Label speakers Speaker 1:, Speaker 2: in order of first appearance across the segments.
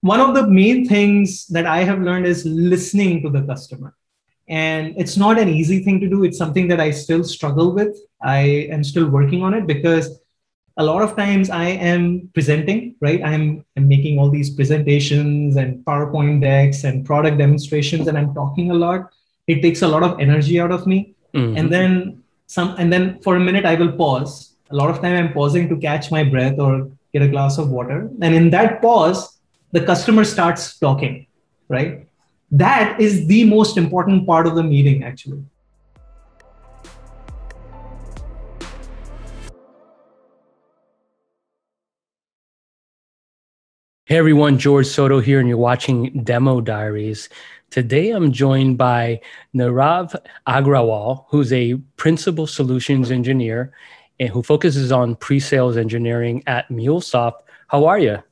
Speaker 1: one of the main things that I have learned is listening to the customer. And it's not an easy thing to do. It's something that I still struggle with. I am still working on it because a lot of times I am presenting, right? I'm, I'm making all these presentations and PowerPoint decks and product demonstrations, and I'm talking a lot. It takes a lot of energy out of me. Mm-hmm. And then some, and then for a minute I will pause. A lot of time I'm pausing to catch my breath or get a glass of water. And in that pause, the customer starts talking, right? That is the most important part of the meeting, actually.
Speaker 2: Hey everyone, George Soto here, and you're watching Demo Diaries. Today I'm joined by Nirav Agrawal, who's a principal solutions engineer and who focuses on pre sales engineering at MuleSoft. How are you?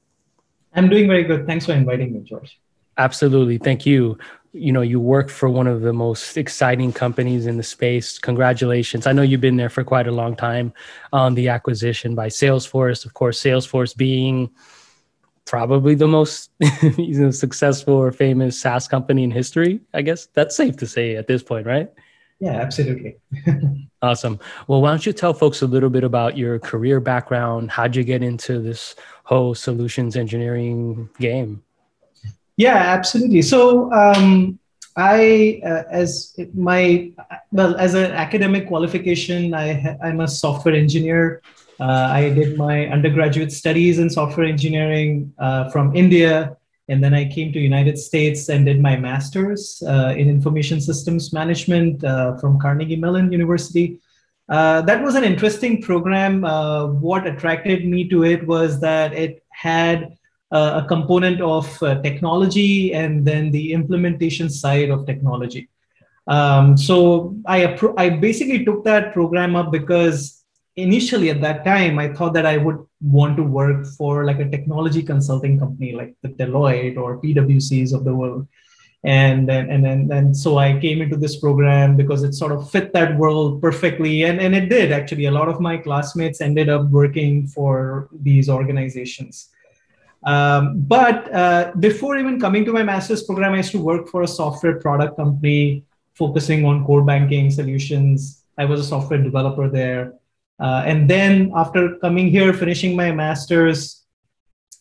Speaker 1: I'm doing very good. Thanks for inviting me, George.
Speaker 2: Absolutely. Thank you. You know, you work for one of the most exciting companies in the space. Congratulations. I know you've been there for quite a long time on the acquisition by Salesforce. Of course, Salesforce being probably the most you know, successful or famous SaaS company in history. I guess that's safe to say at this point, right?
Speaker 1: Yeah, absolutely.
Speaker 2: awesome. Well, why don't you tell folks a little bit about your career background? How'd you get into this whole solutions engineering game?
Speaker 1: Yeah, absolutely. So, um, I, uh, as my, well, as an academic qualification, I, I'm a software engineer uh, I did my undergraduate studies in software engineering uh, from India, and then I came to United States and did my master's uh, in information systems management uh, from Carnegie Mellon University. Uh, that was an interesting program. Uh, what attracted me to it was that it had a component of technology and then the implementation side of technology. Um, so I, I basically took that program up because initially at that time i thought that i would want to work for like a technology consulting company like the deloitte or pwcs of the world. And and and, and so i came into this program because it sort of fit that world perfectly. And, and it did actually. A lot of my classmates ended up working for these organizations. Um, but uh, before even coming to my master's program i used to work for a software product company focusing on core banking solutions. I was a software developer there uh, and then after coming here, finishing my master's,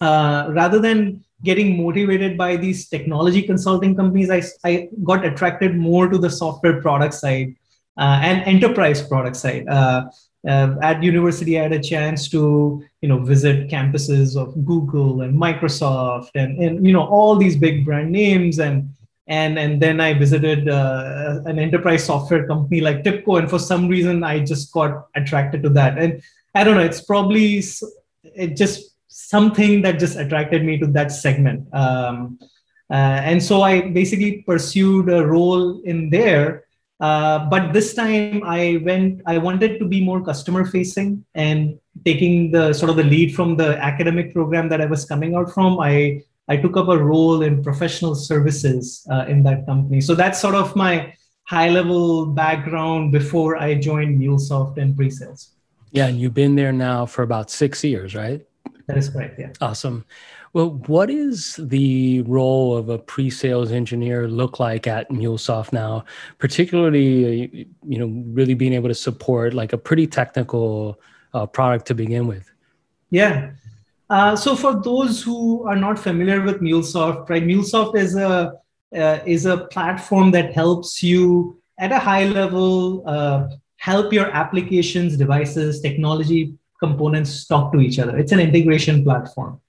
Speaker 1: uh, rather than getting motivated by these technology consulting companies, I, I got attracted more to the software product side uh, and enterprise product side. Uh, uh, at university, I had a chance to you know visit campuses of Google and Microsoft and, and you know all these big brand names and and and then I visited uh, an enterprise software company like TIBCO, and for some reason I just got attracted to that. And I don't know, it's probably it just something that just attracted me to that segment. Um, uh, and so I basically pursued a role in there. Uh, but this time I went, I wanted to be more customer facing and taking the sort of the lead from the academic program that I was coming out from. I I took up a role in professional services uh, in that company. So that's sort of my high level background before I joined MuleSoft and pre-sales.
Speaker 2: Yeah, and you've been there now for about six years, right?
Speaker 1: That is correct. Yeah.
Speaker 2: Awesome. Well, what is the role of a pre-sales engineer look like at MuleSoft now, particularly, you know, really being able to support like a pretty technical uh, product to begin with?
Speaker 1: Yeah. Uh, so for those who are not familiar with MuleSoft, right, MuleSoft is a uh, is a platform that helps you at a high level uh, help your applications, devices, technology components talk to each other. It's an integration platform,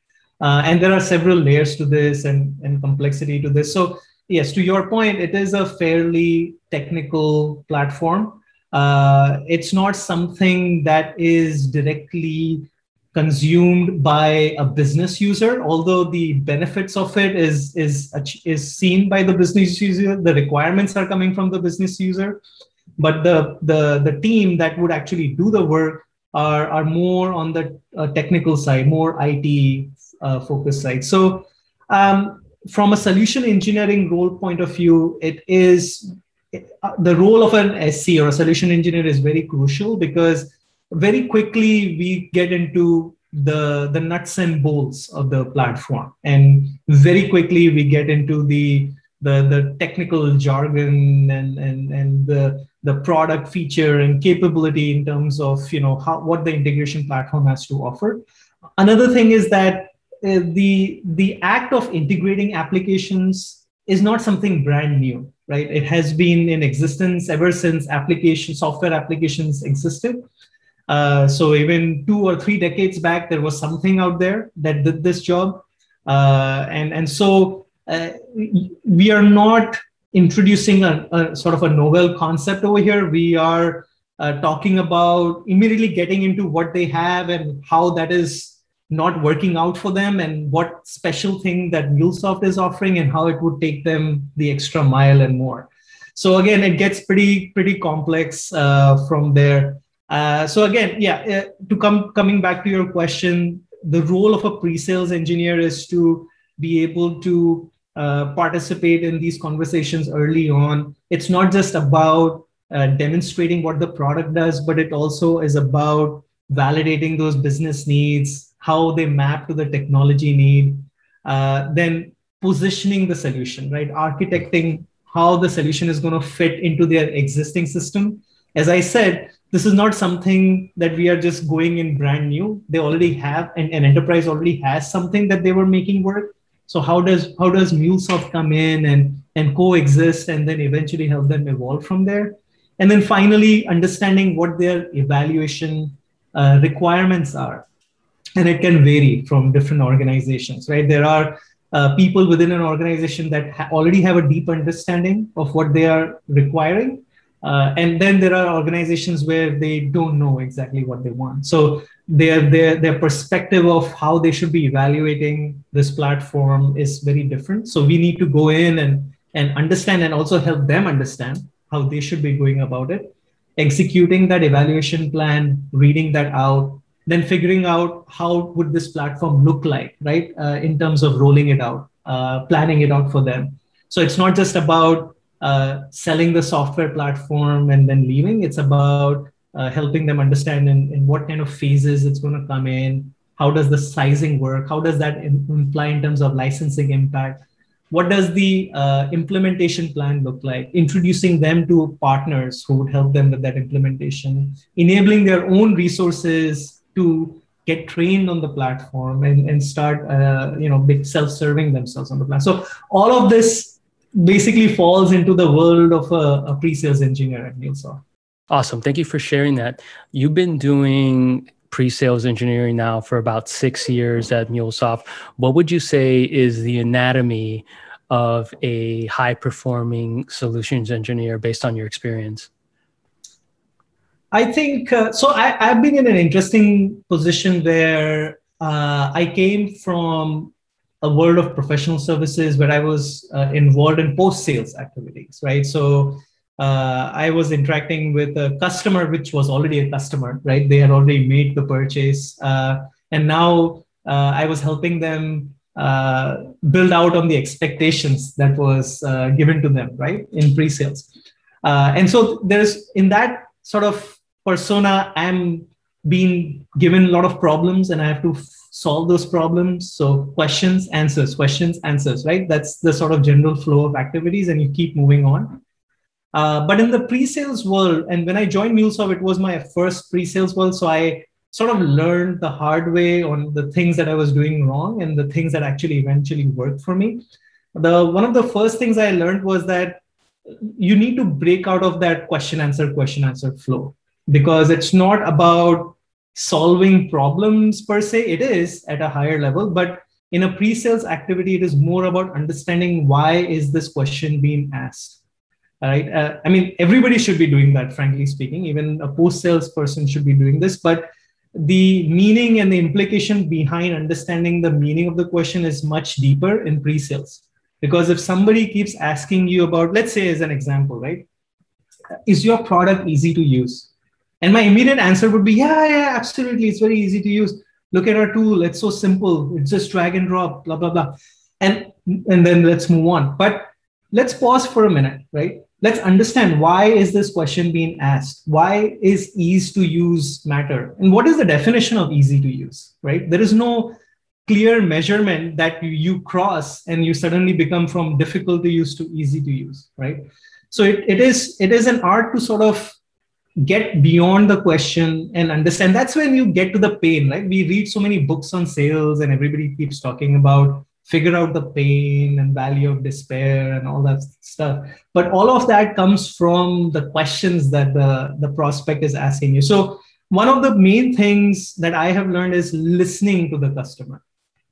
Speaker 1: uh, and there are several layers to this and and complexity to this. So yes, to your point, it is a fairly technical platform. Uh, it's not something that is directly consumed by a business user although the benefits of it is is is seen by the business user the requirements are coming from the business user but the the the team that would actually do the work are are more on the uh, technical side more it uh, focused side. So um, from a solution engineering role point of view it is uh, the role of an sc or a solution engineer is very crucial because very quickly we get into the the nuts and bolts of the platform. And very quickly we get into the the, the technical jargon and, and, and the, the product feature and capability in terms of you know how, what the integration platform has to offer. Another thing is that uh, the the act of integrating applications is not something brand new right? It has been in existence ever since application software applications existed uh, so even two or three decades back, there was something out there that did this job, uh, and and so uh, we are not introducing a, a, sort of a novel concept over here. We are uh, talking about immediately getting into what they have and how that is not working out for them, and what special thing that MuleSoft is offering, and how it would take them the extra mile and more. So again, it gets pretty pretty complex uh, from there. Uh, so again, yeah, uh, to come coming back to your question, the role of a pre-sales engineer is to be able to uh, participate in these conversations early on. It's not just about uh, demonstrating what the product does, but it also is about validating those business needs, how they map to the technology need, uh, then positioning the solution, right? Architecting how the solution is going to fit into their existing system. As I said, this is not something that we are just going in brand new. They already have and an enterprise already has something that they were making work. So how does how does mulesoft come in and and coexist and then eventually help them evolve from there? And then finally understanding what their evaluation uh, requirements are. And it can vary from different organizations right? There are uh, people within an organization that ha- already have a deep understanding of what they are requiring uh, and then there are organizations where they don't know exactly what they want. So their, their, their perspective of how they should be evaluating this platform is very different. So we need to go in and, and understand and also help them understand how they should be going about it, executing that evaluation plan, reading that out, then figuring out how would this platform look like, right? Uh, in terms of rolling it out, uh, planning it out for them. So it's not just about uh, selling the software platform and then leaving. It's about uh, helping them understand in, in what kind of phases it's going to come in. How does the sizing work? How does that imply in terms of licensing impact? What does the uh, implementation plan look like? Introducing them to partners who would help them with that implementation, enabling their own resources to get trained on the platform and, and start uh, you know self-serving themselves on the platform. So all of this basically falls into the world of a, a pre-sales engineer at MuleSoft.
Speaker 2: Awesome. Thank you for sharing that. You've been doing pre-sales engineering now for about six years at MuleSoft. What would you say is the anatomy of a high-performing solutions engineer based on your experience?
Speaker 1: I think uh, so. I, have been in an interesting position where uh, I came from a world of professional services where I was uh, involved in post sales activities, right? So uh, I was interacting with a customer, which was already a customer, right? They had already made the purchase. Uh, and now uh, I was helping them uh, build out on the expectations that was uh, given to them, right? In pre sales. and so there's in that sort of persona, I'm being given a lot of problems and I have to solve those problems. So questions, answers, questions, answers, right? That's the sort of general flow of activities, and you keep moving on. Uh, but in the pre-sales world, and when I joined MuleSoft, it was my first pre-sales world, so I sort of learned the hard way on the things that I was doing wrong and the things that actually eventually worked for me. The one of the first things I learned was that you need to break out of that question answer question answer flow because it's not about solving problems per se it is at a higher level but in a pre-sales activity it is more about understanding why is this question being asked right? Uh, i mean everybody should be doing that frankly speaking. Even a post-sales person should be doing this but the meaning and the implication behind understanding the meaning of the question is much deeper in pre-sales. Because if somebody keeps asking you about let's say as an example right? Is your product easy to use and my immediate answer would be, yeah, yeah, absolutely. It's very easy to use. Look at our tool. It's so simple. It's just drag and drop, blah, blah, blah. And, and then let's move on. But let's pause for a minute, right? let's understand why is this question being asked why is ease to use matter and what is the definition of easy to use right there is no clear measurement that you cross and you suddenly become from difficult to use to easy to use right so it, it is it is an art to sort of get beyond the question and understand. That's when you get to the pain right? We read so many books on sales and everybody keeps talking about figure out the pain and value of despair and all that stuff. But all of that comes from the questions that the, the prospect is asking you. So one of the main things that i have learned is listening to the customer.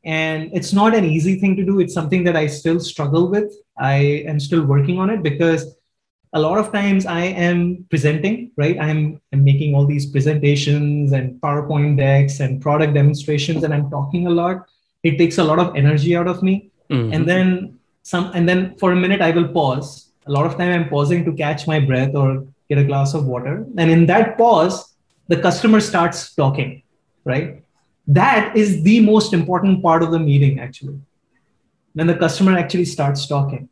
Speaker 1: And it's not an easy thing to do. It's something that i still struggle with. I am still working on it because a lot of times I am presenting, right? I'm, I'm making all these presentations and PowerPoint decks and product demonstrations, and I'm talking a lot. It takes a lot of energy out of me. Mm-hmm. And then some, and then for a minute I will pause. A lot of time I'm pausing to catch my breath or get a glass of water. And in that pause, the customer starts talking, right? That is the most important part of the meeting, actually. When the customer actually starts talking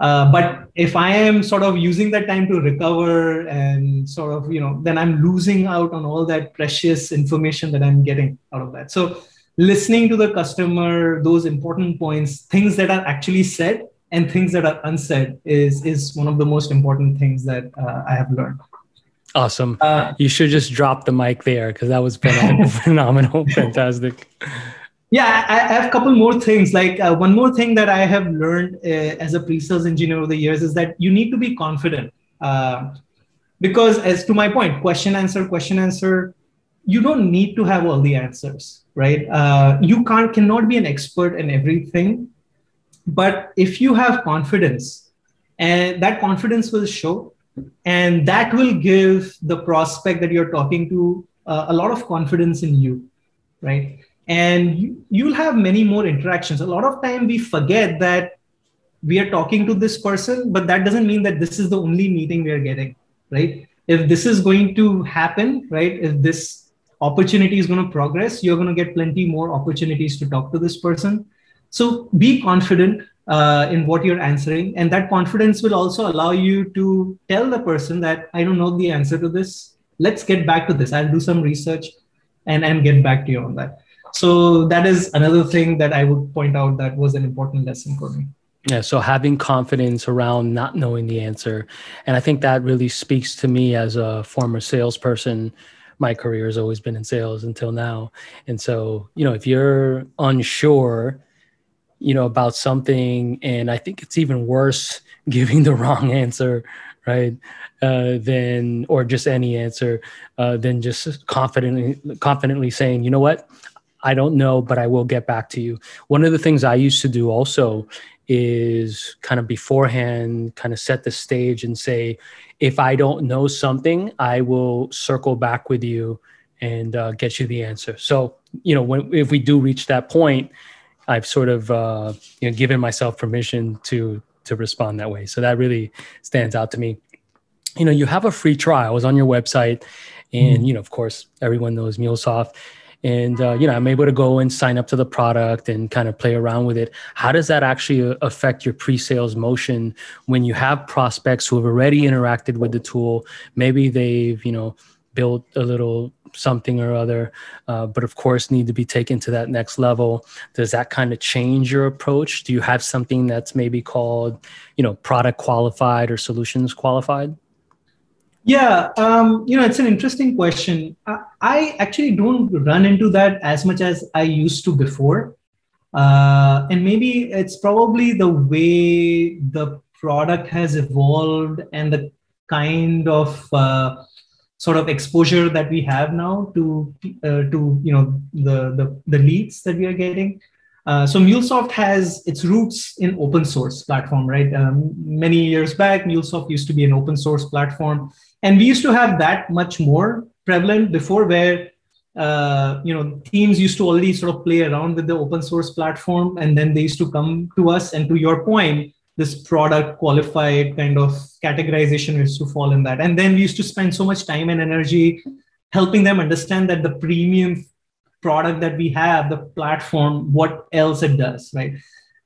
Speaker 1: uh, but if I am sort of using that time to recover and sort of, you know, then I'm losing out on all that precious information that I'm getting out of that. So listening to the customer, those important points, things that are actually said and things that are unsaid is is one of the most important things that uh, I have learned.
Speaker 2: Awesome. Uh, you should just drop the mic there because that was phenomenal, fantastic.
Speaker 1: Yeah, I, have a couple more things. Like uh, one more thing that I have learned uh, as a pre-sales engineer over the years is that you need to be confident. Uh, because as to my point, question answer, question answer, you don't need to have all the answers, right? Uh, you can't cannot be an expert in everything, but if you have confidence, and that confidence will show, and that will give the prospect that you're talking to uh, a lot of confidence in you, right? And you, you'll have many more interactions. A lot of time we forget that we are talking to this person but that doesn't mean that this is the only meeting we are getting right? If this is going to happen right if this opportunity is going to progress you're going to get plenty more opportunities to talk to this person. So be confident uh, in what you're answering and that confidence will also allow you to tell the person that i don't know the answer to this. Let's get back to this. I'll do some research and and get back to you on that so that is another thing that i would point out that was an important lesson for me.
Speaker 2: Yeah so having confidence around not knowing the answer. And i think that really speaks to me as a former salesperson. My career has always been in sales until now. And so you know if you're unsure you know about something and i think it's even worse giving the wrong answer right uh, than or just any answer uh, than just confidently confidently saying you know what I don't know, but I will get back to you. One of the things I used to do also is kind of beforehand, kind of set the stage and say, if I don't know something, I will circle back with you and uh, get you the answer. So, you know, when, if we do reach that point, I've sort of uh, you know given myself permission to to respond that way. So that really stands out to me. You know, you have a free trial. I was on your website, and mm. you know, of course, everyone knows MuleSoft and uh, you know i'm able to go and sign up to the product and kind of play around with it. How does that actually uh, affect your pre-sales motion when you have prospects who have already interacted with the tool? Maybe they've you know built a little something or other uh, but of course need to be taken to that next level. Does that kind of change your approach? Do you have something that's maybe called you know product qualified or solutions qualified
Speaker 1: yeah, um, you know, it's an interesting question. I, I, actually don't run into that as much as I used to before. Uh, and maybe it's probably the way the product has evolved and the kind of uh, sort of exposure that we have now to uh, to you know the, the the leads that we are getting. Uh, so MuleSoft has its roots in open source platform, right? Um, many years back, MuleSoft used to be an open source platform and we used to have that much more prevalent before where uh, you know teams used to already sort of play around with the open source platform. And then they used to come to us. And to your point this product qualified kind of categorization used to fall in that. And then we used to spend so much time and energy helping them understand that the premium product that we have the platform what else it does right?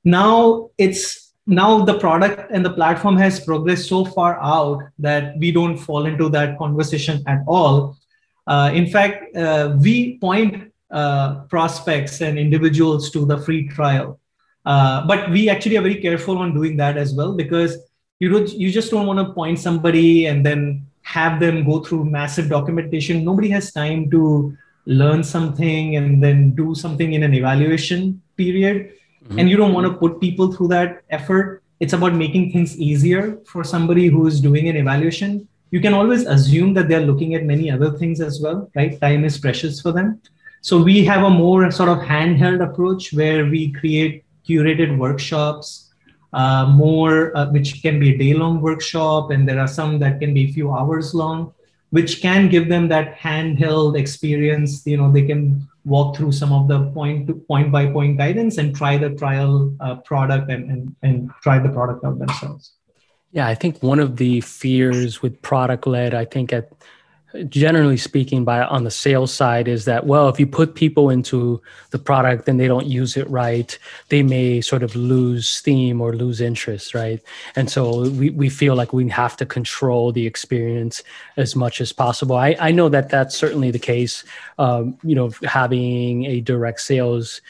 Speaker 1: Now it's now the product and the platform has progressed so far out that we don't fall into that conversation at all. Uh, in fact, uh, we point uh, prospects and individuals to the free trial. Uh, but we actually are very careful on doing that as well because you don't, you just don't want to point somebody and then have them go through massive documentation. Nobody has time to learn something and then do something in an evaluation period mm-hmm. and you don't want to put people through that effort. It's about making things easier for somebody who is doing an evaluation. You can always assume that they're looking at many other things as well right? Time is precious for them. So we have a more sort of handheld approach where we create curated workshops uh, more uh, which can be a day long workshop and there are some that can be a few hours long which can give them that handheld experience. You know they can walk through some of the point to point by point guidance and try the trial uh, product and, and and try the product out themselves.
Speaker 2: Yeah i think one of the fears with product led i think at generally speaking by on the sales side is that well if you put people into the product and they don't use it right. They may sort of lose steam or lose interest right? And so we, we feel like we have to control the experience as much as possible. I, I know that that's certainly the case um, you know having a direct sales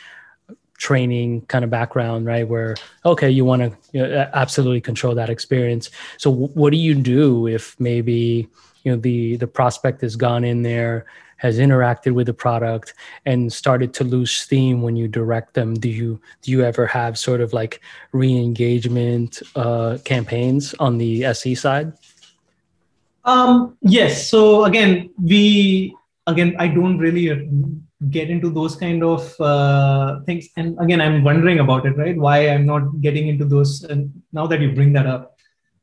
Speaker 2: training kind of background right? Where okay you want to you know, absolutely control that experience. So w- what do you do if maybe you know the the prospect has gone in there has interacted with the product and started to lose steam when you direct them. Do you do you ever have sort of like re-engagement uh, campaigns on the se side?
Speaker 1: Um, yes. So again we again i don't really get into those kind of uh, things. And again i'm wondering about it right? Why i'm not getting into those and now that you bring that up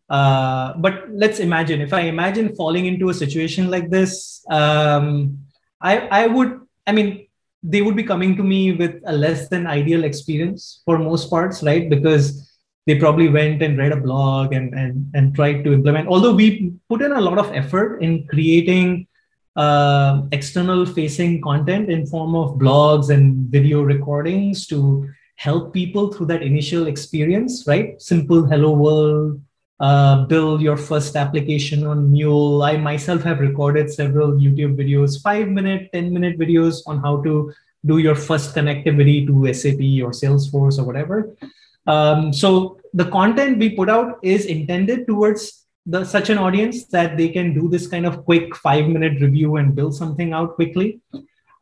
Speaker 1: uh, but let's imagine if I imagine falling into a situation like this, um, I, I would, I mean, they would be coming to me with a less than ideal experience for most parts, right? Because they probably went and read a blog and, and, and tried to implement. Although we put in a lot of effort in creating uh, external facing content in form of blogs and video recordings to help people through that initial experience, right? Simple hello world, uh, build your first application on Mule. I myself have recorded several YouTube videos, five minute, 10 minute videos on how to do your first connectivity to SAP or Salesforce or whatever. Um, so the content we put out is intended towards the, such an audience that they can do this kind of quick five minute review and build something out quickly.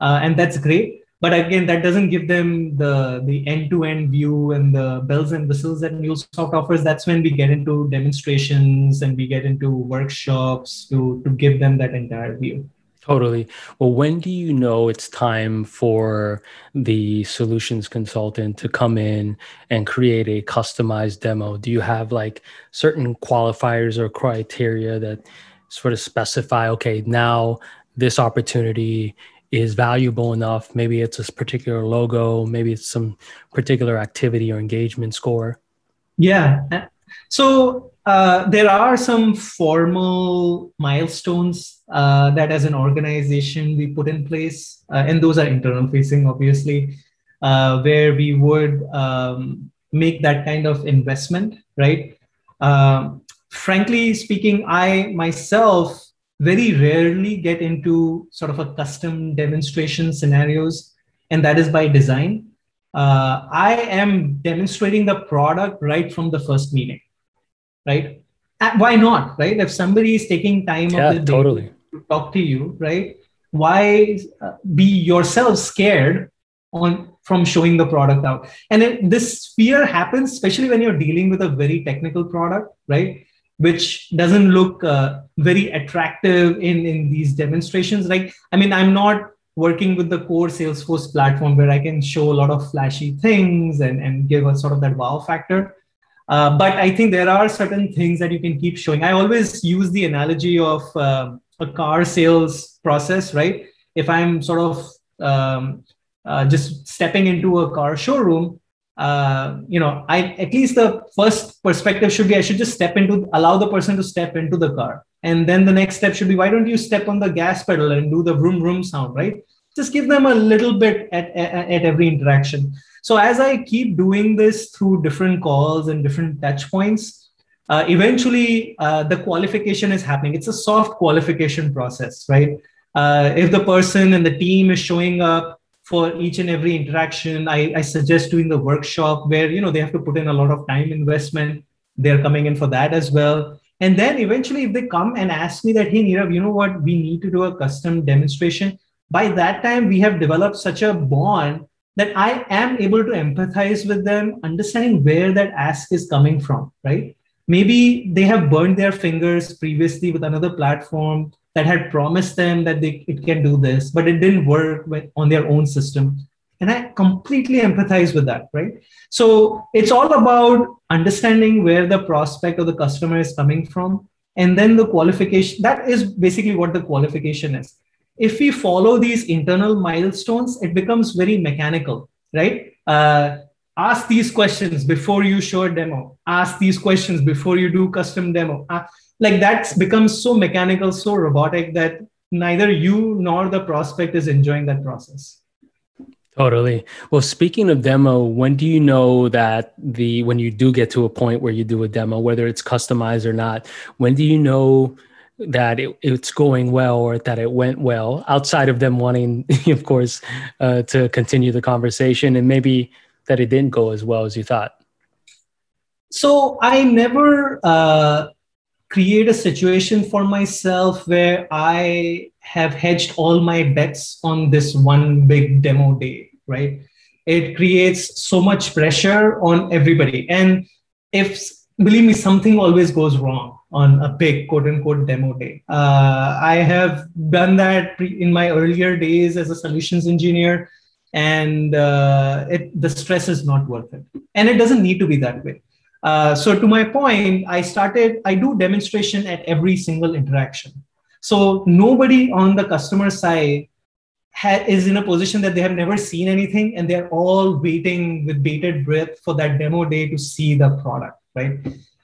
Speaker 1: Uh, and that's great but again that doesn't give them the the end-to-end view and the bells and whistles that MuleSoft offers that's when we get into demonstrations and we get into workshops to to give them that entire view
Speaker 2: Totally. Well, when do you know it's time for the solutions consultant to come in and create a customized demo? Do you have like certain qualifiers or criteria that sort of specify, okay, now this opportunity is valuable enough. Maybe it's a particular logo, maybe it's some particular activity or engagement score.
Speaker 1: Yeah. So uh, there are some formal milestones uh, that, as an organization, we put in place, uh, and those are internal facing, obviously, uh, where we would um, make that kind of investment, right? Um, frankly speaking, I myself very rarely get into sort of a custom demonstration scenarios, and that is by design. Uh, I am demonstrating the product right from the first meeting, right? Uh, why not, right? If somebody is taking time
Speaker 2: yeah, of the totally.
Speaker 1: to talk to you, right? Why uh, be yourself scared on from showing the product out? And it, this fear happens, especially when you're dealing with a very technical product, right? Which doesn't look uh, very attractive in, in these demonstrations. Like, I mean, I'm not working with the core Salesforce platform where I can show a lot of flashy things and, and give a sort of that wow factor. Uh, but I think there are certain things that you can keep showing. I always use the analogy of uh, a car sales process, right? If I'm sort of um, uh, just stepping into a car showroom, uh, you know, I at least the first perspective should be I should just step into allow the person to step into the car, and then the next step should be why don't you step on the gas pedal and do the vroom vroom sound, right? just give them a little bit at, at, at every interaction. So as i keep doing this through different calls and different touch points uh, eventually uh, the qualification is happening. It's a soft qualification process right? Uh, if the person and the team is showing up for each and every interaction. I, I suggest doing the workshop where you know they have to put in a lot of time investment. They're coming in for that as well. And then eventually if they come and ask me that hey nirav you know what? We need to do a custom demonstration. By that time we have developed such a bond that i am able to empathize with them understanding where that ask is coming from right? Maybe they have burned their fingers previously with another platform that had promised them that they, it can do this, but it didn't work with, on their own system. And I completely empathize with that, right? So it's all about understanding where the prospect or the customer is coming from. And then the qualification, that is basically what the qualification is. If we follow these internal milestones, it becomes very mechanical, right? Uh, ask these questions before you show a demo. Ask these questions before you do custom demo. Uh, like that's become so mechanical so robotic that neither you nor the prospect is enjoying that process
Speaker 2: totally well speaking of demo when do you know that the when you do get to a point where you do a demo whether it's customized or not when do you know that it, it's going well or that it went well outside of them wanting of course uh, to continue the conversation and maybe that it didn't go as well as you thought
Speaker 1: so i never uh, create a situation for myself where I have hedged all my bets on this one big demo day, right? It creates so much pressure on everybody. And if, believe me, something always goes wrong on a big quote unquote demo day. Uh, I have done that in my earlier days as a solutions engineer, and uh, it, the stress is not worth it. And it doesn't need to be that way. Uh, so to my point, I started, I do demonstration at every single interaction. So nobody on the customer side ha- is in a position that they have never seen anything and they're all waiting with bated breath for that demo day to see the product, right?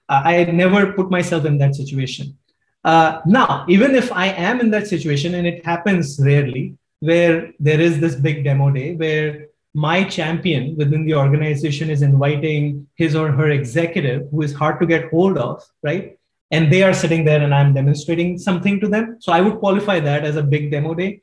Speaker 1: Uh, I never put myself in that situation. Uh, now, even if I am in that situation, and it happens rarely, where there is this big demo day where my champion within the organization is inviting his or her executive who is hard to get hold of, right? And they are sitting there and I'm demonstrating something to them. So I would qualify that as a big demo day.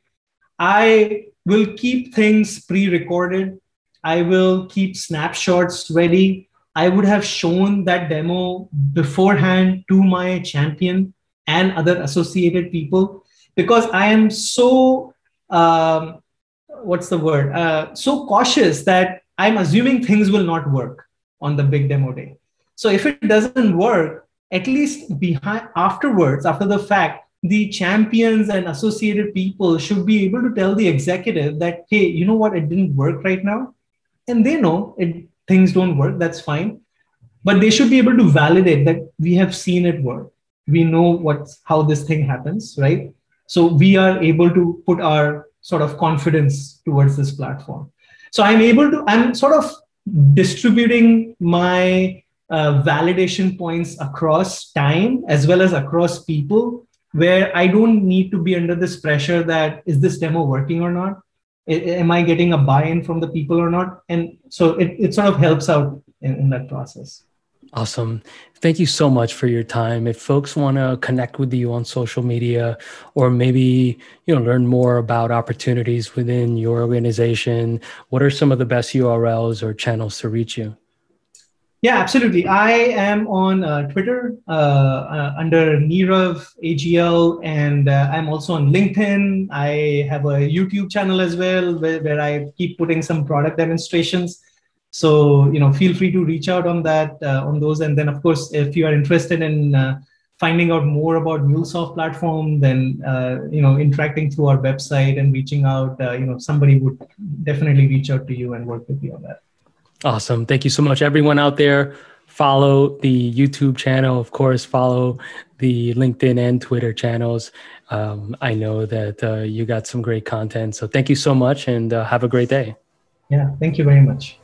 Speaker 1: I will keep things pre recorded. I will keep snapshots ready. I would have shown that demo beforehand to my champion and other associated people because I am so um, what's the word? Uh, so cautious that i'm assuming things will not work on the big demo day. So if it doesn't work at least behind afterwards after the fact the champions and associated people should be able to tell the executive that hey you know what? It didn't work right now. And they know it things don't work. That's fine. But they should be able to validate that we have seen it work. We know what's how this thing happens right so we are able to put our sort of confidence towards this platform. So I'm able to, I'm sort of distributing my uh, validation points across time as well as across people where I don't need to be under this pressure that is this demo working or not? am I getting a buy in from the people or not? And so it, it sort of helps out in, in that process.
Speaker 2: Awesome. Thank you so much for your time. If folks want to connect with you on social media or maybe, you know, learn more about opportunities within your organization, what are some of the best URLs or channels to reach you?
Speaker 1: Yeah, absolutely. I am on uh, Twitter uh, uh, under Nirav AGL, and uh, I'm also on LinkedIn. I have a YouTube channel as well where, where I keep putting some product demonstrations so you know feel free to reach out on that uh, on those. And then of course if you are interested in uh, finding out more about mulesoft platform then uh, you know interacting through our website and reaching out uh, you know somebody would definitely reach out to you and work with you on that.
Speaker 2: Awesome. Thank you so much everyone out there. Follow the youtube channel. Of course follow the linkedin and twitter channels. Um, i know that uh, you got some great content. So thank you so much and uh, have a great day.
Speaker 1: Yeah. Thank you very much